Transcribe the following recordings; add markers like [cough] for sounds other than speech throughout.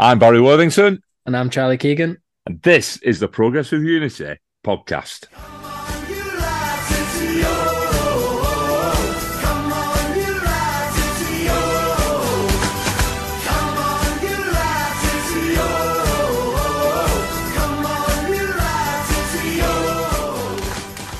I'm Barry Worthington. And I'm Charlie Keegan. And this is the Progress of Unity podcast.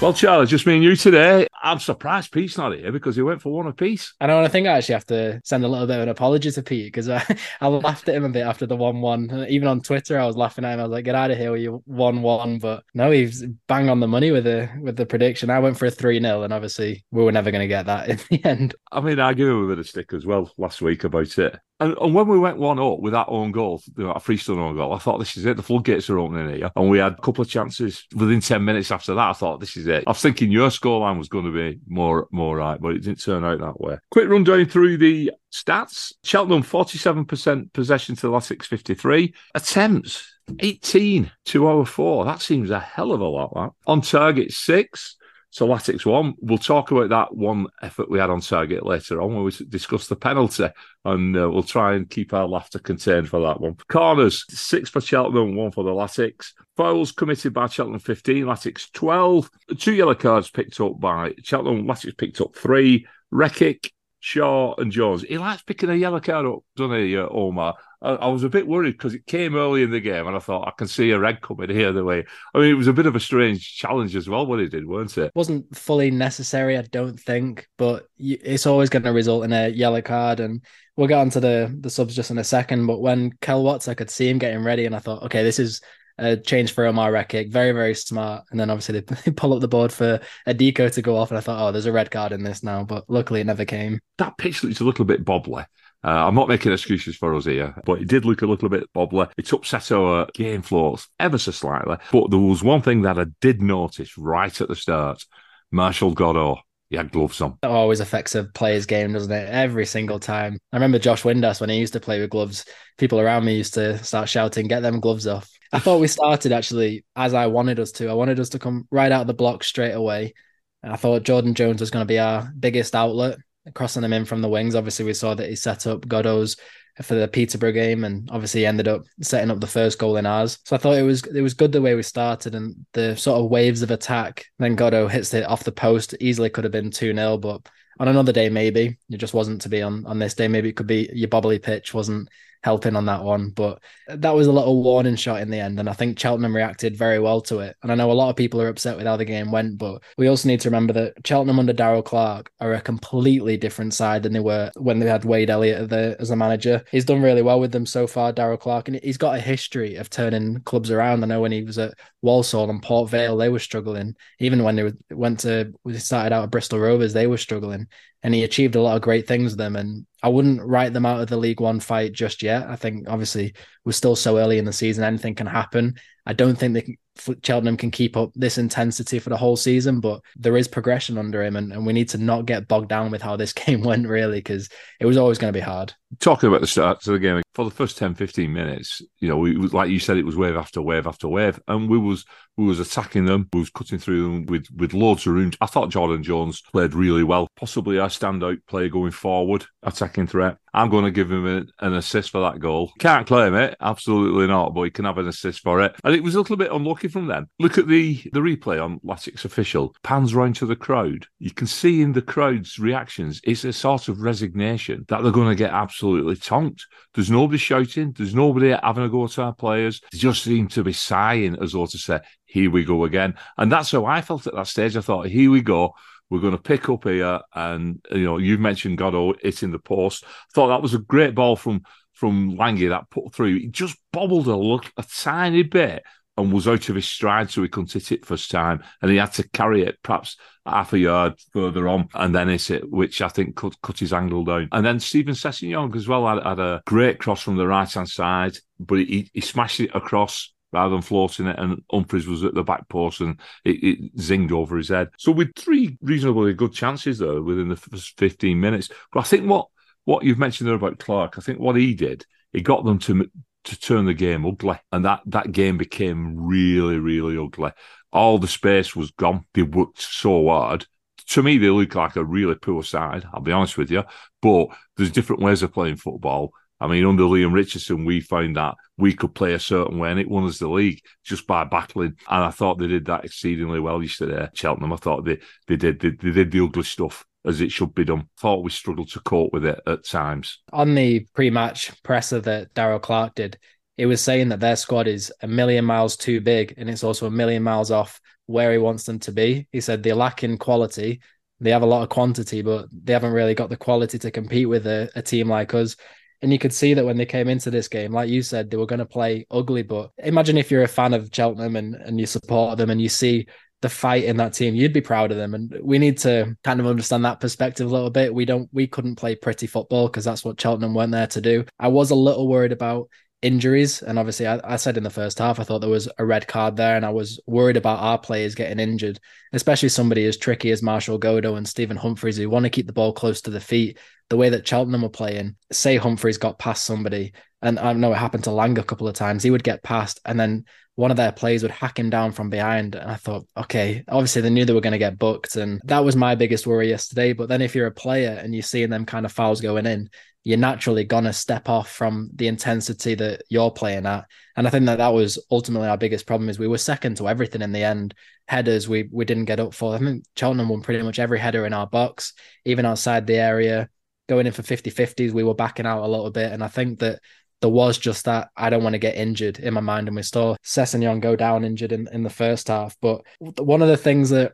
Well, Charlie, just me and you today. I'm surprised Pete's not here because he went for one apiece. I know, and I think I actually have to send a little bit of an apology to Pete because I, [laughs] I laughed at him a bit after the 1 1. Even on Twitter, I was laughing at him. I was like, get out of here with your 1 1. But no, he's bang on the money with the with the prediction. I went for a 3 0, and obviously we were never going to get that [laughs] in the end. I mean, I gave him a bit of stick as well last week about it. And, and, when we went 1 0 with that own goal, our freestone own goal, I thought, this is it. The floodgates are opening here. And we had a couple of chances within 10 minutes after that. I thought, this is it. I was thinking your scoreline was going to be more, more right, but it didn't turn out that way. Quick run down through the stats Cheltenham 47% possession to the last 653. Attempts 18 to our 4. That seems a hell of a lot, that. On target 6. So, Latics one. We'll talk about that one effort we had on target later on when we discuss the penalty, and uh, we'll try and keep our laughter contained for that one. Corners, six for Cheltenham, one for the Latics. Fouls committed by Cheltenham 15, Latics 12. Two yellow cards picked up by Cheltenham, Latics picked up three. Rekik Shaw, and Jones. He likes picking a yellow card up, doesn't he, uh, Omar? I, I was a bit worried because it came early in the game, and I thought I can see a red coming here the way. I mean, it was a bit of a strange challenge as well what he did, weren't it? Wasn't fully necessary, I don't think, but it's always going to result in a yellow card, and we'll get onto the the subs just in a second. But when Kell Watts, I could see him getting ready, and I thought, okay, this is a change for Omar Rekik. Very, very smart. And then obviously they [laughs] pull up the board for Adeeko to go off. And I thought, oh, there's a red card in this now. But luckily it never came. That pitch looks a little bit bobbly. Uh, I'm not making excuses for us here, but it did look a little bit bobbly. It upset our game flow ever so slightly. But there was one thing that I did notice right at the start Martial Godo. He had gloves on. That always affects a player's game, doesn't it? Every single time. I remember Josh Windass when he used to play with gloves. People around me used to start shouting, "Get them gloves off!" I thought we started actually as I wanted us to. I wanted us to come right out of the block straight away. And I thought Jordan Jones was going to be our biggest outlet crossing them in from the wings. Obviously, we saw that he set up Godo's for the Peterborough game, and obviously ended up setting up the first goal in ours. So I thought it was it was good the way we started and the sort of waves of attack. Then Godo hits it off the post. Easily could have been two 0 but on another day maybe it just wasn't to be on on this day. Maybe it could be your bobbly pitch wasn't helping on that one. But that was a little warning shot in the end. And I think Cheltenham reacted very well to it. And I know a lot of people are upset with how the game went, but we also need to remember that Cheltenham under Darrell Clarke are a completely different side than they were when they had Wade Elliott as a manager. He's done really well with them so far, Darrell Clarke, and he's got a history of turning clubs around. I know when he was at Walsall and Port Vale, they were struggling. Even when they went to, we started out at Bristol Rovers, they were struggling. And he achieved a lot of great things with them. And I wouldn't write them out of the League One fight just yet. I think obviously we're still so early in the season, anything can happen. I don't think they Cheltenham can keep up this intensity for the whole season, but there is progression under him, and, and we need to not get bogged down with how this [laughs] game went, really, because it was always going to be hard. Talking about the start of the game, for the first 10, 15 minutes, you know, we, like you said, it was wave after wave after wave, and we was we was attacking them, we was cutting through them with, with loads of room. I thought Jordan Jones played really well, possibly our standout player going forward, attacking threat. I'm going to give him a, an assist for that goal. Can't claim it, absolutely not, but he can have an assist for it. And it was a little bit unlucky from them. Look at the, the replay on Latics official, pans round to the crowd. You can see in the crowd's reactions, it's a sort of resignation that they're going to get absolutely tonked. There's nobody shouting, there's nobody having a go at our players. They just seem to be sighing as though to say, here we go again. And that's how I felt at that stage. I thought, here we go. We're going to pick up here, and you know, you mentioned Godo oh, hitting the post. Thought that was a great ball from from Lang that put through. He just bobbled a look a tiny bit and was out of his stride, so he couldn't hit it first time, and he had to carry it perhaps half a yard further on and then hit it, which I think cut, cut his angle down. And then Steven Sessegnon as well had, had a great cross from the right hand side, but he, he smashed it across rather than floating it, and Humphrys was at the back post and it, it zinged over his head. So with three reasonably good chances though within the first 15 minutes, but I think what what you've mentioned there about Clarke, I think what he did, he got them to to turn the game ugly, and that that game became really really ugly. All the space was gone. They worked so hard. To me, they look like a really poor side. I'll be honest with you, but there's different ways of playing football I mean, under Leam Richardson, we found that we could play a certain way and it won us the league just by battling. And I thought they did that exceedingly well yesterday. Cheltenham, I thought they, they did they, they did the ugly stuff as it should be done. Thought we struggled to cope with it at times. On the pre-match presser that Darrell Clarke did, it was saying that their squad is a million miles too big and it's also a million miles off where he wants them to be. He said they're lacking quality. They have a lot of quantity, but they haven't really got the quality to compete with a, a team like us. And you could see that when they came into this game, like you said, they were going to play ugly. But imagine if you're a fan of Cheltenham and, and you support them and you see the fight in that team, you'd be proud of them. And we need to kind of understand that perspective a little bit. We don't, we couldn't play pretty football because that's what Cheltenham weren't there to do. I was a little worried about injuries. And obviously, I, I, said in the first half, I thought there was a red card there, and I was worried about our players getting injured, especially somebody as tricky as Martial Godo and Stephen Humphrys, who want to keep the ball close to the feet. The way that Cheltenham were playing, say Humphrys got past somebody, and I know it happened to Lang a couple of times, he would get past, and then one of their players would hack him down from behind. And I thought, okay, obviously they knew they were going to get booked. And that was my biggest worry yesterday. But then if you're a player and you're seeing them kind of fouls going in, you're naturally gonna step off from the intensity that you're playing at. And I think that that was ultimately our biggest problem is we were second to everything in the end. Headers we we didn't get up for. I think Cheltenham won pretty much every header in our box, even outside the area. Going in for 50-50s, we were backing out a little bit. And I think that there was just that I don't want to get injured in my mind. And we saw Sessegnon go down injured in, in the first half. But one of the things that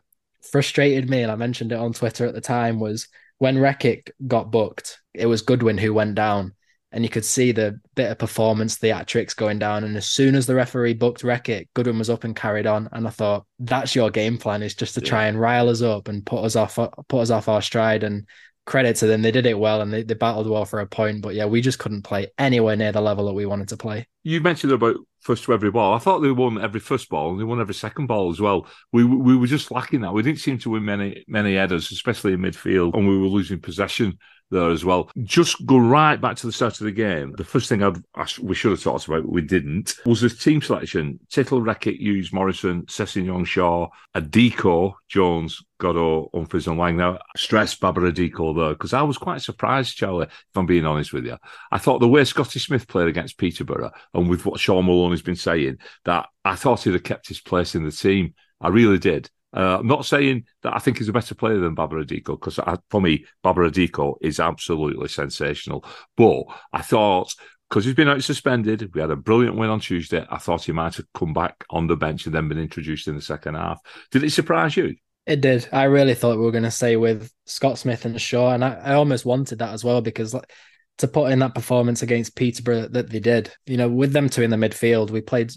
frustrated me, and I mentioned it on Twitter at the time, was when Rekik got booked, it was Goodwin who went down. And you could see the bit of performance theatrics going down. And as soon as the referee booked Rekik, Goodwin was up and carried on. And I thought, that's your game plan is just to yeah. try and rile us up and put us off uh, put us off our stride. And credit to them, they did it well and they, they battled well for a point. But yeah, we just couldn't play anywhere near the level that we wanted to play. You mentioned about first to every ball. I thought they won every first ball and they won every second ball as well. We we were just lacking that. We didn't seem to win many many headers, especially in midfield, and we were losing possession there as well. Just go right back to the start of the game. The first thing I'd, I, we should have talked about, we didn't, was the team selection. Tickle, Rekik, Hughes, Morrison, Sessegnon, Shaw, Adeeko, Jones, Godo, Humphrys, and Lang. Now, stress Baba Adeeko though, because I was quite surprised, Charlie, if I'm being honest with you. I thought the way Scotty Smith played against Peterborough, and with what Shaun Maloney has been saying, that I thought he'd have kept his place in the team. I really did. Uh, I'm not saying that I think he's a better player than Baba Adeeko because for me, Baba Adeeko is absolutely sensational. But I thought because he's been out suspended, we had a brilliant win on Tuesday. I thought he might have come back on the bench and then been introduced in the second half. Did it surprise you? It did. I really thought we were going to stay with Scott Smith and Shaw, and I, I almost wanted that as well because like, to put in that performance against Peterborough that they did, you know, with them two in the midfield, we played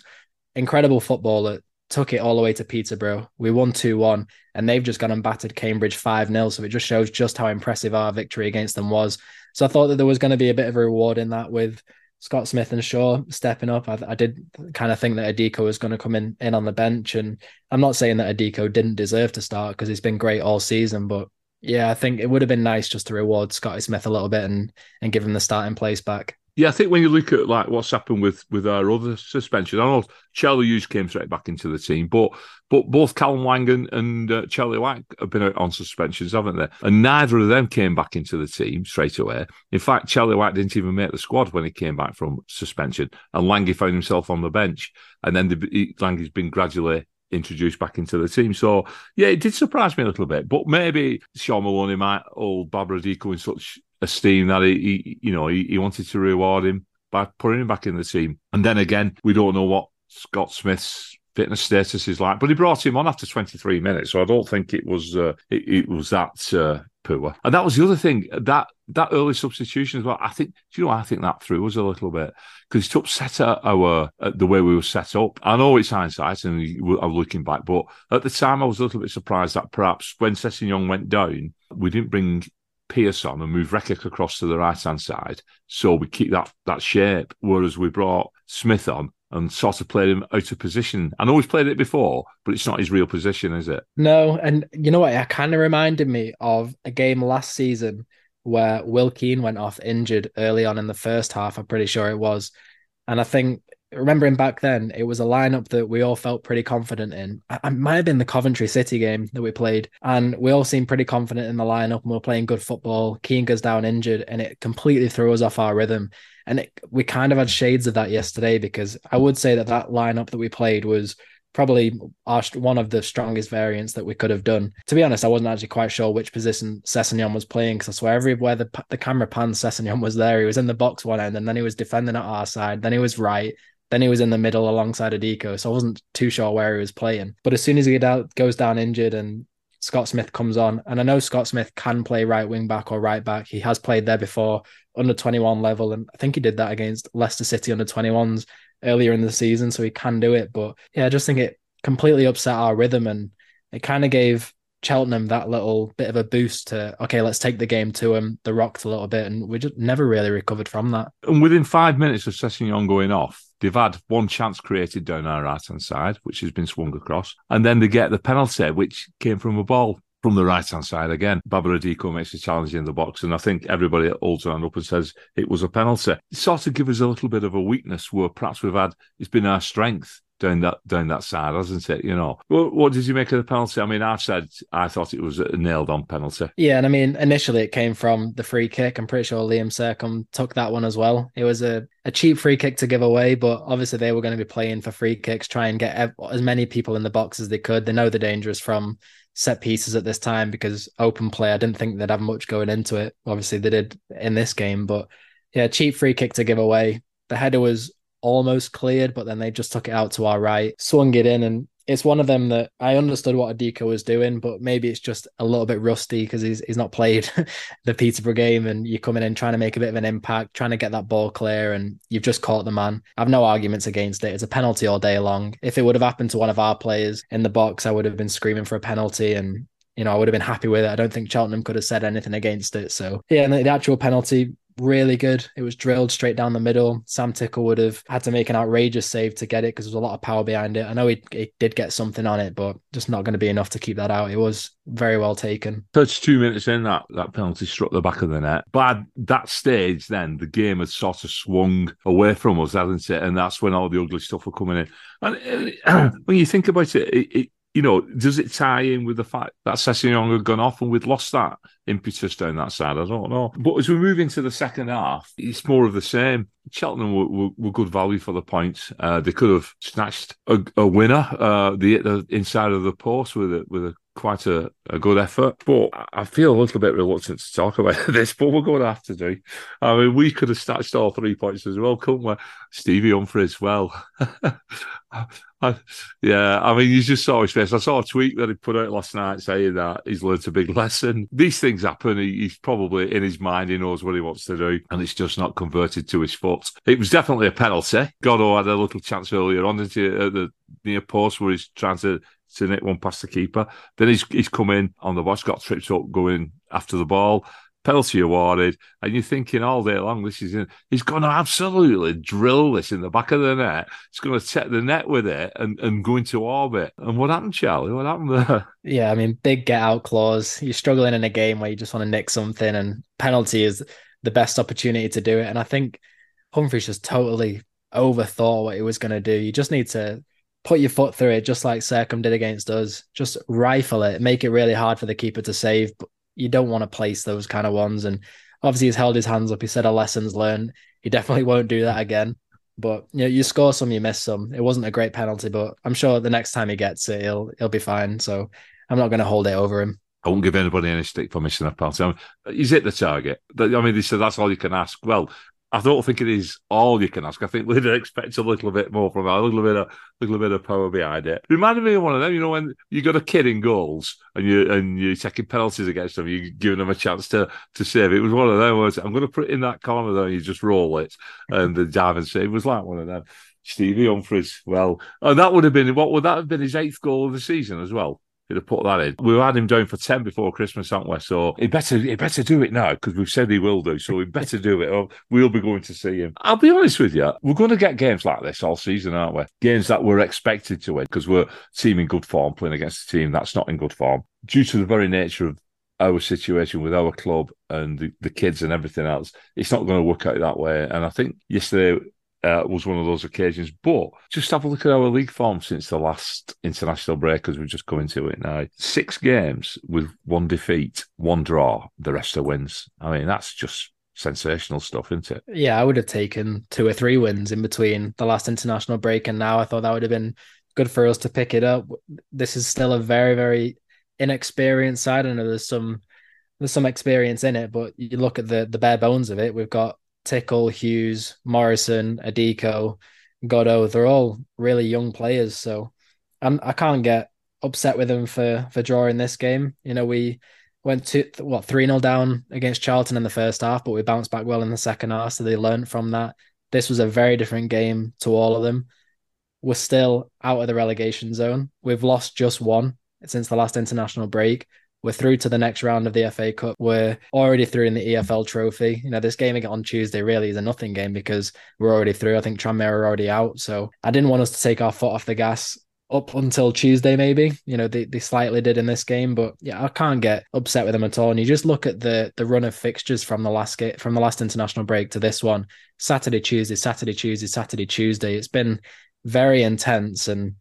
incredible football that took it all the way to Peterborough. We won 2 1, and they've just gone and battered Cambridge 5 0. So it just shows just how impressive our victory against them was. So I thought that there was going to be a bit of a reward in that with Scott Smith and Shaw stepping up. I, I did kind of think that Adeeko was going to come in, in on the bench. And I'm not saying that Adeeko didn't deserve to start because he's been great all season, but yeah, I think it would have been nice just to reward Scotty Smith a little bit and and give him the starting place back. Yeah, I think when you look at like what's happened with with our other suspensions, I know Charlie Hughes came straight back into the team, but but both Callum Lang and, and uh, Charlie Wyke have been on suspensions, haven't they? And neither of them came back into the team straight away. In fact, Charlie Wyke didn't even make the squad when he came back from suspension, and Langy found himself on the bench. And then the, Langy's been gradually introduced back into the team. So yeah, it did surprise me a little bit. But maybe Shaun Maloney might hold Baba Adeeko in such esteem that he, he you know, he, he, wanted to reward him by putting him back in the team. And then again, we don't know what Scott Smith's fitness status is like, but he brought him on after 23 minutes, so I don't think it was uh, it, it, was that uh, poor. And that was the other thing that that early substitution as well. I think, do you know, I think that threw us a little bit because it upset our uh, the way we were set up. I know it's hindsight and I'm looking back, but at the time I was a little bit surprised that perhaps when Sessegnon went down, we didn't bring Pearson and move Rekik across to the right hand side. So we keep that that shape. Whereas we brought Smith on and sort of played him out of position. I know he's played it before, but it's not his real position, is it? No, and you know what? It kind of reminded me of a game last season where Will Keane went off injured early on in the first half. I'm pretty sure it was, and I think remembering back then, it was a lineup that we all felt pretty confident in. It might have been the Coventry City game that we played, and we all seemed pretty confident in the lineup and we are playing good football. Keane goes down injured, and it completely threw us off our rhythm. And it, we kind of had shades of that yesterday because I would say that that lineup that we played was probably our, one of the strongest variants that we could have done. To be honest, I wasn't actually quite sure which position Sessegnon was playing because I swear everywhere the, the camera pans, Sessegnon was there. He was in the box one end and then he was defending at our side. Then he was right. Then he was in the middle alongside Adeeko. So I wasn't too sure where he was playing. But as soon as he goes down injured and Scott Smith comes on, and I know Scott Smith can play right wing back or right back. He has played there before under 21 level. And I think he did that against Leicester City under 21s earlier in the season. So he can do it. But yeah, I just think it completely upset our rhythm and it kind of gave Cheltenham that little bit of a boost to okay, let's take the game to him. The rocked a little bit, and we just never really recovered from that. And within five minutes of Sessegnon going off, they've had one chance created down our right hand side, which has been swung across, and then they get the penalty, which came from a ball from the right hand side again. Baba Adeeko makes a challenge in the box, and I think everybody holds hand up and says it was a penalty. It sort of gives us a little bit of a weakness where perhaps we've had it's been our strength down that down that side, hasn't it? You know, what, what did you make of the penalty? I mean, I've said I thought it was a nailed on penalty. Yeah, and I mean, initially it came from the free kick. I'm pretty sure Liam Sercombe took that one as well. It was a, a cheap free kick to give away, but obviously they were going to be playing for free kicks, try and get as many people in the box as they could. They know the dangers from set pieces at this time because open play. I didn't think they'd have much going into it. Obviously they did in this game, but yeah, cheap free kick to give away. The header was almost cleared, but then they just took it out to our right, swung it in, and it's one of them that I understood what Adeeko was doing, but maybe it's just a little bit rusty because he's he's not played [laughs] the Peterborough game, and you're coming in trying to make a bit of an impact, trying to get that ball clear, and you've just caught the man. I've no arguments against it. It's a penalty all day long. If it would have happened to one of our players in the box, I would have been screaming for a penalty, and you know I would have been happy with it. I don't think Cheltenham could have said anything against it. So yeah, and the actual penalty really good. It was drilled straight down the middle. Sam Tickle would have had to make an outrageous save to get it because there was a lot of power behind it. I know he, he did get something on it, but just not going to be enough to keep that out. It was very well taken. 32 minutes in, that, that penalty struck the back of the net. But at that stage, then the game had sort of swung away from us, hadn't it? And that's when all the ugly stuff were coming in. And uh, [clears throat] when you think about it, it, it you know, does it tie in with the fact that Sessegnon had gone off and we'd lost that impetus down that side? I don't know. But as we move into the second half, it's more of the same. Cheltenham were, were, were good value for the points. Uh, they could have snatched a, a winner, uh, the, the inside of the post with a, with a quite a, a good effort. But I feel a little bit reluctant to talk about [laughs] this, but we're going to have to do. I mean, we could have snatched all three points as well, couldn't we? Stevie Humphrey as well. [laughs] I, [laughs] yeah, I mean, you just saw his face. I saw a tweet that he put out last night saying that he's learned a big [laughs] lesson. These things happen. He, he's probably in his mind, he knows what he wants to do, and it's just not converted to his foot. It was definitely a penalty. Godo oh, had a little chance earlier on at the near post where he's trying to to nick one past the keeper. Then he's he's come in on the box, got tripped up going after the ball penalty awarded, and you're thinking all day long, this is in, he's going to absolutely drill this in the back of the net. He's going to set the net with it and, and go into orbit. And what happened, Charlie? What happened there? [laughs] Yeah, I mean, big get out clause. You're struggling in a game where you just want to nick something, and penalty is the best opportunity to do it. And I think Humphrys just totally overthought what he was going to do. You just need to put your foot through it, just like Sercombe did against us. Just rifle it, make it really hard for the keeper to save you don't want to place those kind of ones. And obviously, he's held his hands up. He said a lessons learned. He definitely won't do that again. But you know, you score some, you miss some. It wasn't a great penalty, but I'm sure the next time he gets it, he'll he'll be fine. So I'm not going to hold it over him. I won't give anybody any stick for missing a penalty. I mean, he's hit the target. I mean, they said that's all you can ask. Well, I don't think it is all you can ask. I think we'd expect a little bit more from that, a little bit of little bit of power behind it. Reminded me of one of them, you know, when you got a kid in goals and you and you're taking penalties against them, you're giving them a chance to to save. It was one of them. Was I'm going to put it in that corner and you just roll it and the dive and save. It was like one of them. Stevie Humphrys, well, and that would have been what would that have been his eighth goal of the season as well? He'd have put that in. We've had him down for 10 before Christmas, haven't we? So he better he better do it now because we've said he will do. So he better do it or we'll be going to see him. I'll be honest with you, we're going to get games like this all season, aren't we? Games that we're expected to win because we're team in good form playing against a team that's not in good form due to the very nature of our situation with our club and the, the kids and everything else. It's not going to work out that way. And I think yesterday uh, was one of those occasions. But just have a look at our league form since the last international break, as we're just coming to it now. Six games with one defeat, one draw, the rest are wins. I mean, that's just sensational stuff, isn't it? Yeah, I would have taken two or three wins in between the last international break and now. I thought that would have been good for us to pick it up. This is still a very, very inexperienced side. I know there's some there's some experience in it, but you look at the the bare bones of it. We've got Tickle, Hughes, Morrison, Adeeko, Godo. They're all really young players, so I'm, I can't get upset with them for for drawing this game. You know, we went to what three 0 down against Charlton in the first half, but we bounced back well in the second half. So they learned from that. This was a very different game to all of them. We're still out of the relegation zone. We've lost just one since the last international break. We're through to the next round of the FA Cup. We're already through in the EFL Trophy. You know, this game on Tuesday really is a nothing game because we're already through. I think Tranmere are already out. So I didn't want us to take our foot off the gas up until Tuesday, maybe. You know, they, they slightly did in this game, but yeah, I can't get upset with them at all. And you just look at the the run of fixtures from the last get from the last international break to this one. Saturday, Tuesday, Saturday, Tuesday, Saturday, Tuesday. It's been very intense and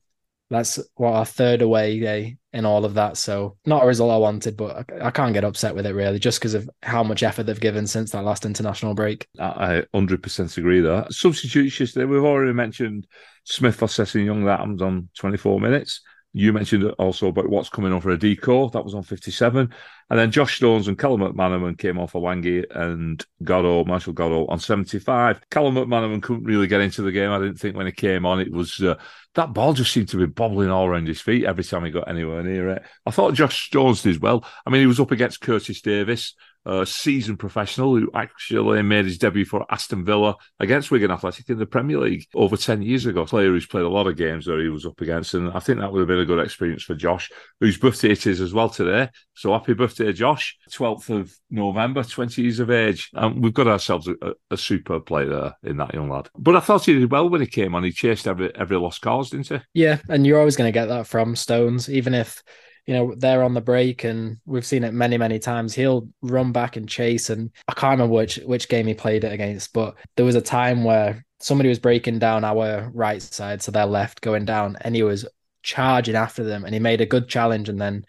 that's what our third away day in all of that. So not a result I wanted, but I, I can't get upset with it really, just because of how much effort they've given since that last international break. I 100% agree there. Substitutes yesterday, we've already mentioned Smith for Sessegnon, that happens on 24 minutes. You mentioned also about what's coming on for Adeeko. That was on 57. And then Josh Stones and Callum McManaman came on for Langy and Godo, Martial Godo on 75. Callum McManaman couldn't really get into the game. I didn't think when he came on, it was uh, that ball just seemed to be bobbling all around his feet every time he got anywhere near it. I thought Josh Stones did well. I mean, he was up against Curtis Davies, a seasoned professional who actually made his debut for Aston Villa against Wigan Athletic in the Premier League over 10 years ago. A player who's played a lot of games that he was up against. And I think that would have been a good experience for Josh, whose birthday it is as well today. So happy birthday, Josh. 12th of November, 20 years of age. And we've got ourselves a, a superb player in that young lad. But I thought he did well when he came on. He chased every, every lost cause, didn't he? Yeah. And you're always going to get that from Stones, even if you know, they're on the break and we've seen it many, many times. He'll run back and chase. And I can't remember which which game he played it against, but there was a time where somebody was breaking down our right side, so their left going down, and he was charging after them and he made a good challenge and then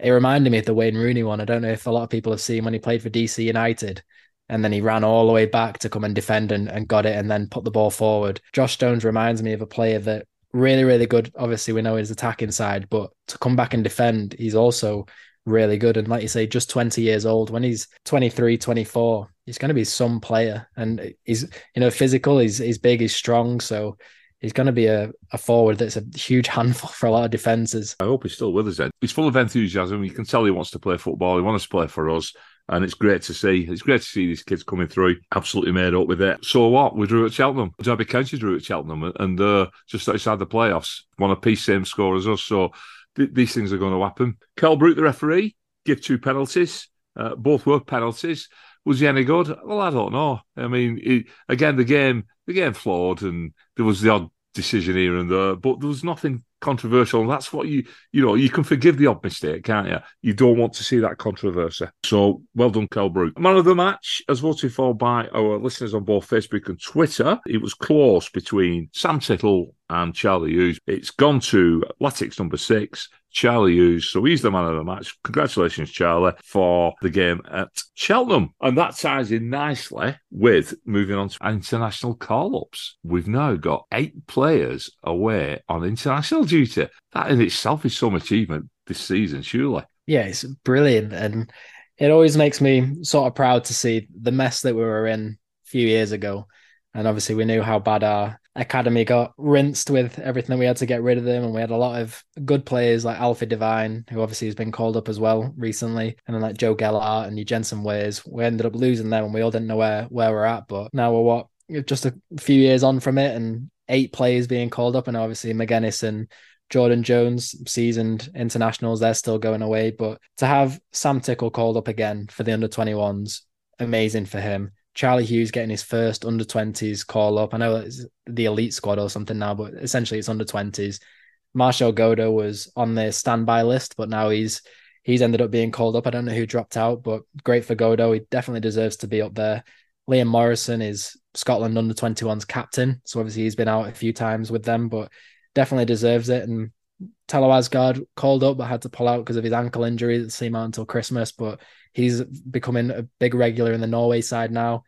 it reminded me of the Wayne Rooney one. I don't know if a lot of people have seen when he played for DC United and then he ran all the way back to come and defend and, and got it and then put the ball forward. Josh Stones reminds me of a player that really, really good. Obviously, we know his attacking side, but to come back and defend, he's also really good. And like you say, just 20 years old, when he's 23, 24, he's going to be some player. And he's, you know, physical, he's, he's big, he's strong. So he's going to be a, a forward that's a huge [laughs] handful for a lot of defenses. I hope he's still with us then. He's full of enthusiasm. You can tell he wants to play football. He wants to play for us. And it's great to see. It's great to see these kids coming through, absolutely made up with it. So what? We drew at Cheltenham. Derby County drew at Cheltenham, and uh, just outside the playoffs, won a piece, same score as us. So th- these things are going to happen. Karl Brook, the referee, give two penalties. Uh, both were penalties. Was he any good? Well, I don't know. I mean, again, the game, the game flawed, and there was the odd decision here and there, but there was nothing controversial. And that's what you, you know, you can forgive the odd mistake, can't you? You don't want to see that controversy. So well done, Karl Brook. Man of the match, as voted for by our listeners on both Facebook and Twitter, it was close between Sam Tickle and Charlie Hughes. It's gone to Latics number six. Charlie Hughes. So he's the man of the match. Congratulations, Charlie, for the game at Cheltenham. And that ties in nicely with moving on to international call ups. We've now got eight players away on international duty. That in itself is some achievement this season, surely. Yeah, it's brilliant. And it always makes me sort of proud to see the mess that we were in a few years ago. And obviously, we knew how bad our academy got rinsed with everything we had to get rid of them. And we had a lot of good players like Alfie Devine, who obviously has been called up as well recently, and then like Joe Gelhardt and Jensen Weir. We ended up losing them and we all didn't know where, where we're at. But now we're what, just a few years on from it and eight players being called up. And obviously, Magennis and Jordan Jones, seasoned internationals, they're still going away. But to have Sam Tickle called up again for the under 21s, amazing for him. Charlie Hughes getting his first under 20s call up. I know it's the elite squad or something now, but essentially it's under 20s. Martial Godo was on the standby list, but now he's he's ended up being called up. I don't know who dropped out, but great for Godo. He definitely deserves to be up there Liam Morrison is Scotland under 21's captain. So obviously he's been out a few times with them, but definitely deserves it. And Thelo Aasgaard called up but had to pull out because of his ankle injury that seemed out until Christmas. But he's becoming a big regular in the Norway side now.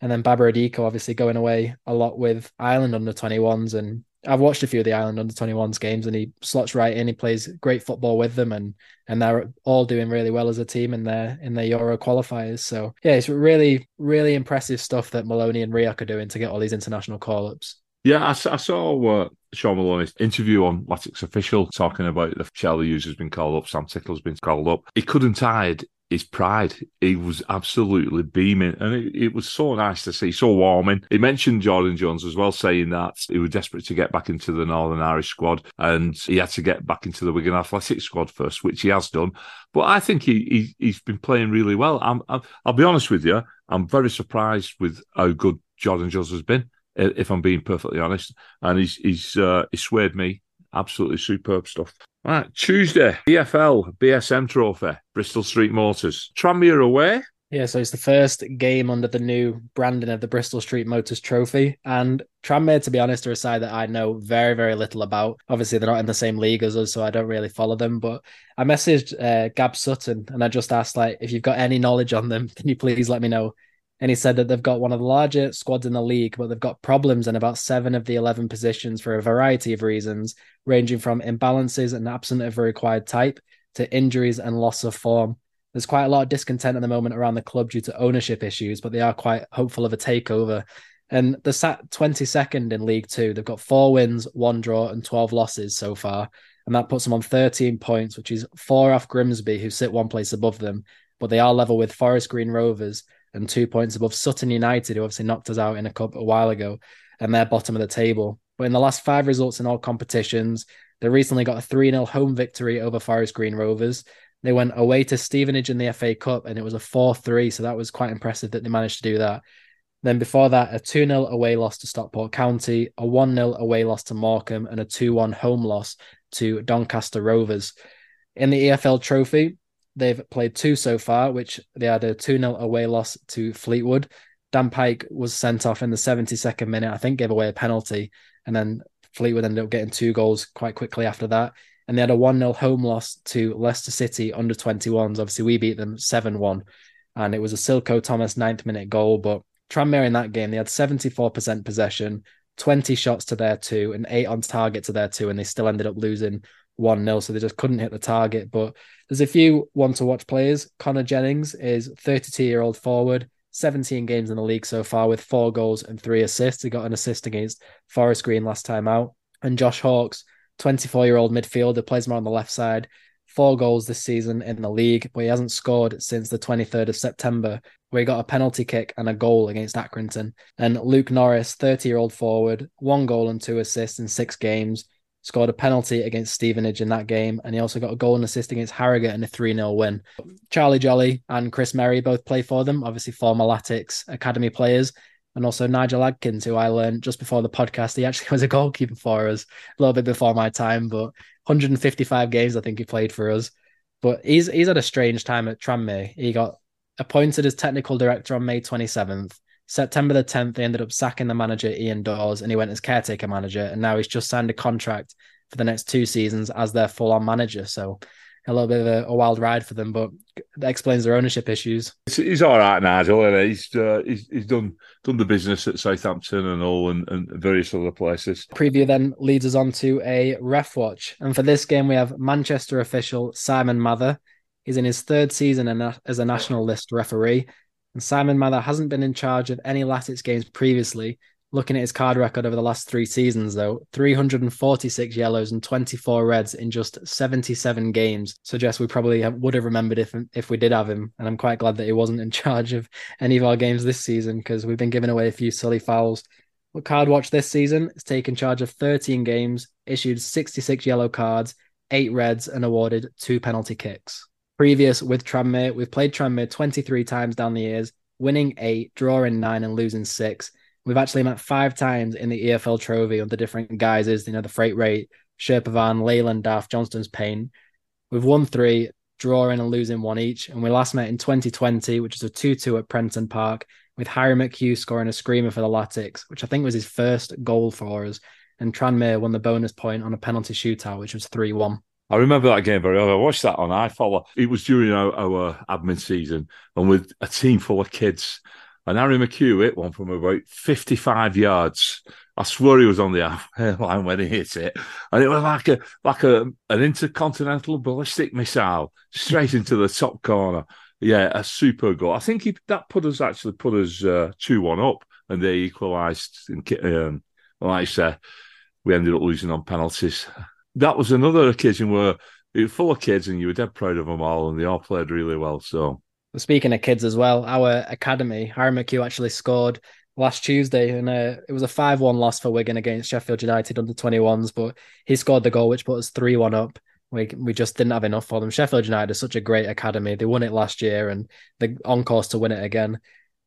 And then Baba Adeeko obviously going away a lot with Ireland under 21s. And I've watched a few of the Ireland under 21s games and he slots right in. He plays great football with them and and they're all doing really well as a team in their in their Euro qualifiers. So yeah, it's really, really impressive stuff that Maloney and Rioch are doing to get all these international call ups. Yeah, I, I saw uh, Shaun Maloney's interview on Latics Official talking about the Charlie Hughes has been called up, Sam Tickle's been called up. He couldn't hide his pride. He was absolutely beaming, and it, it, was so nice to see, so warming. He mentioned Jordan Jones as well, saying that he was desperate to get back into the Northern Irish squad, and he had to get back into the Wigan Athletic squad first, which he has done. But I think he, he has been playing really well. I'm, i will be honest with you, I'm very surprised with how good Jordan Jones has been. If I'm being perfectly honest, and he's he's uh, he swayed me absolutely superb stuff. Right, Tuesday, EFL BSM Trophy, Bristol Street Motors. Tranmere away. Yeah, so it's the first game under the new branding of the Bristol Street Motors Trophy. And Tranmere, to be honest, are a side that I know very, very little about. Obviously, they're not in the same league as us, so I don't really follow them. But I messaged uh, Gab Sutton and I just asked, like, if you've got any knowledge on them, can you please let me know? And he said that they've got one of the larger squads in the league, but they've got problems in about seven of the 11 positions for a variety of reasons, ranging from imbalances and absent of a required type to injuries and loss of form. There's quite a lot of discontent at the moment around the club due to ownership issues, but they are quite hopeful of a takeover. And they're sat 22nd in League Two. They've got four wins, one draw, and 12 losses so far. And that puts them on 13 points, which is four off Grimsby, who sit one place above them. But they are level with Forest Green Rovers, and two points above Sutton United, who obviously knocked us out in a cup a while ago, and they're bottom of the table. But in the last five results in all competitions, they recently got a 3 0 home victory over Forest Green Rovers. They went away to Stevenage in the FA Cup and it was a 4 3. So that was quite impressive that they managed to do that. Then before that, a 2 0 away loss to Stockport County, a 1 0 away loss to Morecambe, and a 2 1 home loss to Doncaster Rovers. In the EFL Trophy, They've played two so far, which they had a 2 0 away loss to Fleetwood. Dan Pike was sent off in the 72nd minute, I think, gave away a penalty. And then Fleetwood ended up getting two goals quite quickly after that. And they had a 1 0 home loss to Leicester City under 21s. Obviously, we beat them 7 1. And it was a Silko Thomas ninth minute goal. But Tranmere in that game, they had 74% possession, 20 shots to their two, and eight on target to their two. And they still ended up losing 1 0. So they just couldn't hit the target. But there's a few want to watch players. Connor Jennings is 32 year old forward, 17 games in the league so far with four goals and three assists. He got an assist against Forest Green last time out. And Josh Hawkes, 24 year old midfielder, plays more on the left side. Four goals this season in the league, but he hasn't scored since the 23rd of September, where he got a penalty kick and a goal against Accrington. And Luke Norris, 30 year old forward, one goal and two assists in six games scored a penalty against Stevenage in that game, and he also got a goal and assist against Harrogate in a 3 0 win. Charlie Jolley and Chris Merrie both play for them, obviously former Latics Academy players. And also Nigel Adkins, who I learned just before the podcast, he actually [laughs] was a goalkeeper for us a little bit before my time, but 155 games I think he played for us. But he's he's had a strange time at Tranmere. He got appointed as technical director on May 27th. September the 10th, they ended up sacking the manager, Ian Dawes, and he went as caretaker manager. And now he's just signed a contract for the next two seasons as their full on manager. So a little bit of a, a, wild ride for them, but that explains their ownership issues. He's all right, Nigel. He's, uh, he's he's done done the business at Southampton and all, and, and various other places. Preview then leads us on to a ref watch, and for this game we have Manchester official Simon Mather. He's in his third season as a national list referee, and Simon Mather hasn't been in charge of any Latics games previously. Looking at his card record over the last three seasons, though, 346 yellows and 24 reds in just 77 games suggests we probably would have remembered if if we did have him. And I'm quite glad that he wasn't in [laughs] charge of any of our games this season because we've been giving away a few silly fouls. But Card Watch this season has taken charge of 13 games, issued 66 yellow cards, eight reds, and awarded two penalty kicks previous with Tranmere. We've played Tranmere 23 times down the years, winning eight, drawing nine, and losing six. We've actually met five times in the EFL trophy under different guises, you know, the Freight Rover, Sherpa Van, Leyland DAF, Johnstone's Paint. We've won three, drawing and losing one each. And we last met in 2020, which is a 2 2 at Prenton Park. with Harry McHugh scoring a screamer for the Latics, which I think was his first goal for us. And Tranmere won the bonus point on a penalty shootout, which was 3 1. I remember that game very well. I watched that on iFollow. It was during our, our admin season and with a team full of kids. And Harry McHugh hit one from about 55 yards. I swear he was on the half [laughs] line when he hit it. And it was like a like a an intercontinental ballistic missile straight into the top corner. Yeah, a super goal. I think he, that put us actually put us uh, 2 1 up and they equalised. Um, like I said, we ended up losing on penalties. That was another occasion where you were full of kids and you were dead proud of them all and they all played really well. So Speaking of kids as well, our academy, Harry McHugh actually scored last Tuesday, and uh, it was a 5 1 loss for Wigan against Sheffield United under 21s. But he scored the goal, which put us 3 1 up. We, we just didn't have enough for them. Sheffield United is such a great academy. They won it last year and they're on course to win it again.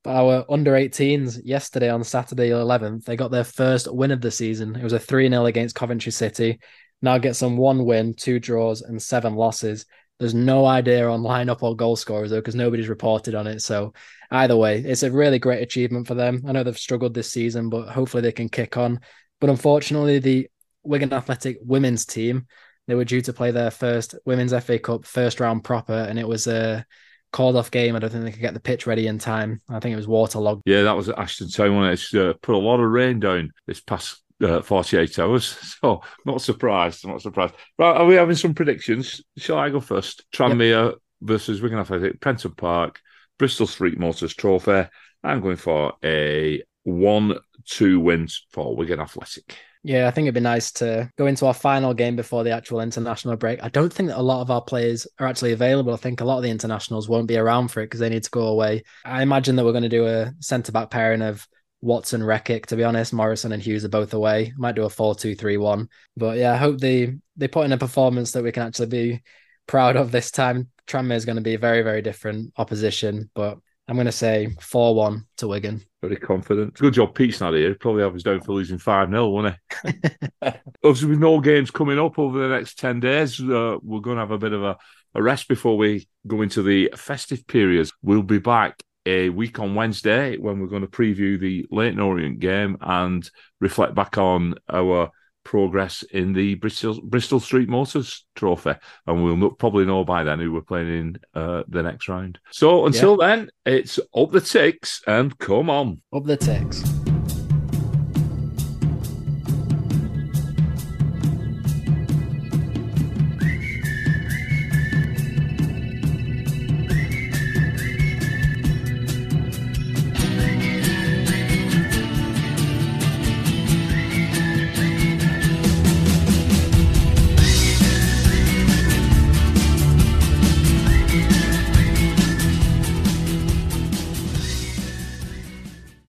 But our under 18s yesterday on Saturday 11th, they got their first win of the season. It was a 3 0 against Coventry City. Now get some one win, two draws, and seven losses. There's no idea on lineup or goal scorers though, because nobody's reported on it. So either way, it's a really great achievement for them. I know they've struggled this season, but hopefully they can kick on. But unfortunately, the Wigan Athletic women's team, they were due to play their first women's FA Cup first round proper, and it was a called off game. I don't think they could get the pitch ready in time. I think it was waterlogged. Yeah, that was Ashton Town when it's uh, put a lot of rain down this past uh, 48 hours. [laughs] So not surprised, not surprised. Right, are we having some predictions? Shall I go first? Tranmere yep. versus Wigan Athletic, Prenton Park, Bristol Street Motors Trophy. I'm going for a 1 2 wins for Wigan Athletic. Yeah, I think it'd be nice to go into our final game before the actual international break. I don't think that a lot of our players are actually available. I think a lot of the internationals won't be around for it because they need to go away. I imagine that we're going to do a centre back pairing of Watson, Rekik. To be honest, Morrison and Hughes are both away. Might do a 4 2 3 1. But yeah, I hope they, they put in a performance that we can actually be proud of this time. Tranmere is going to be a very, very different opposition. But I'm going to say 4 1 to Wigan. Very confident. Good job, Pete's not here. Probably have us down for losing 5 0, won't he? [laughs] Obviously, with no games coming up over the next 10 days, uh, we're going to have a bit of a, a rest before we go into the festive periods. We'll be back a week on Wednesday when we're going to preview the Leyton Orient game and reflect back on our progress in the Bristol Bristol Street Motors Trophy, and we'll probably know by then who we're playing in uh, the next round. So until yeah. then, it's up the ticks and come on up the ticks.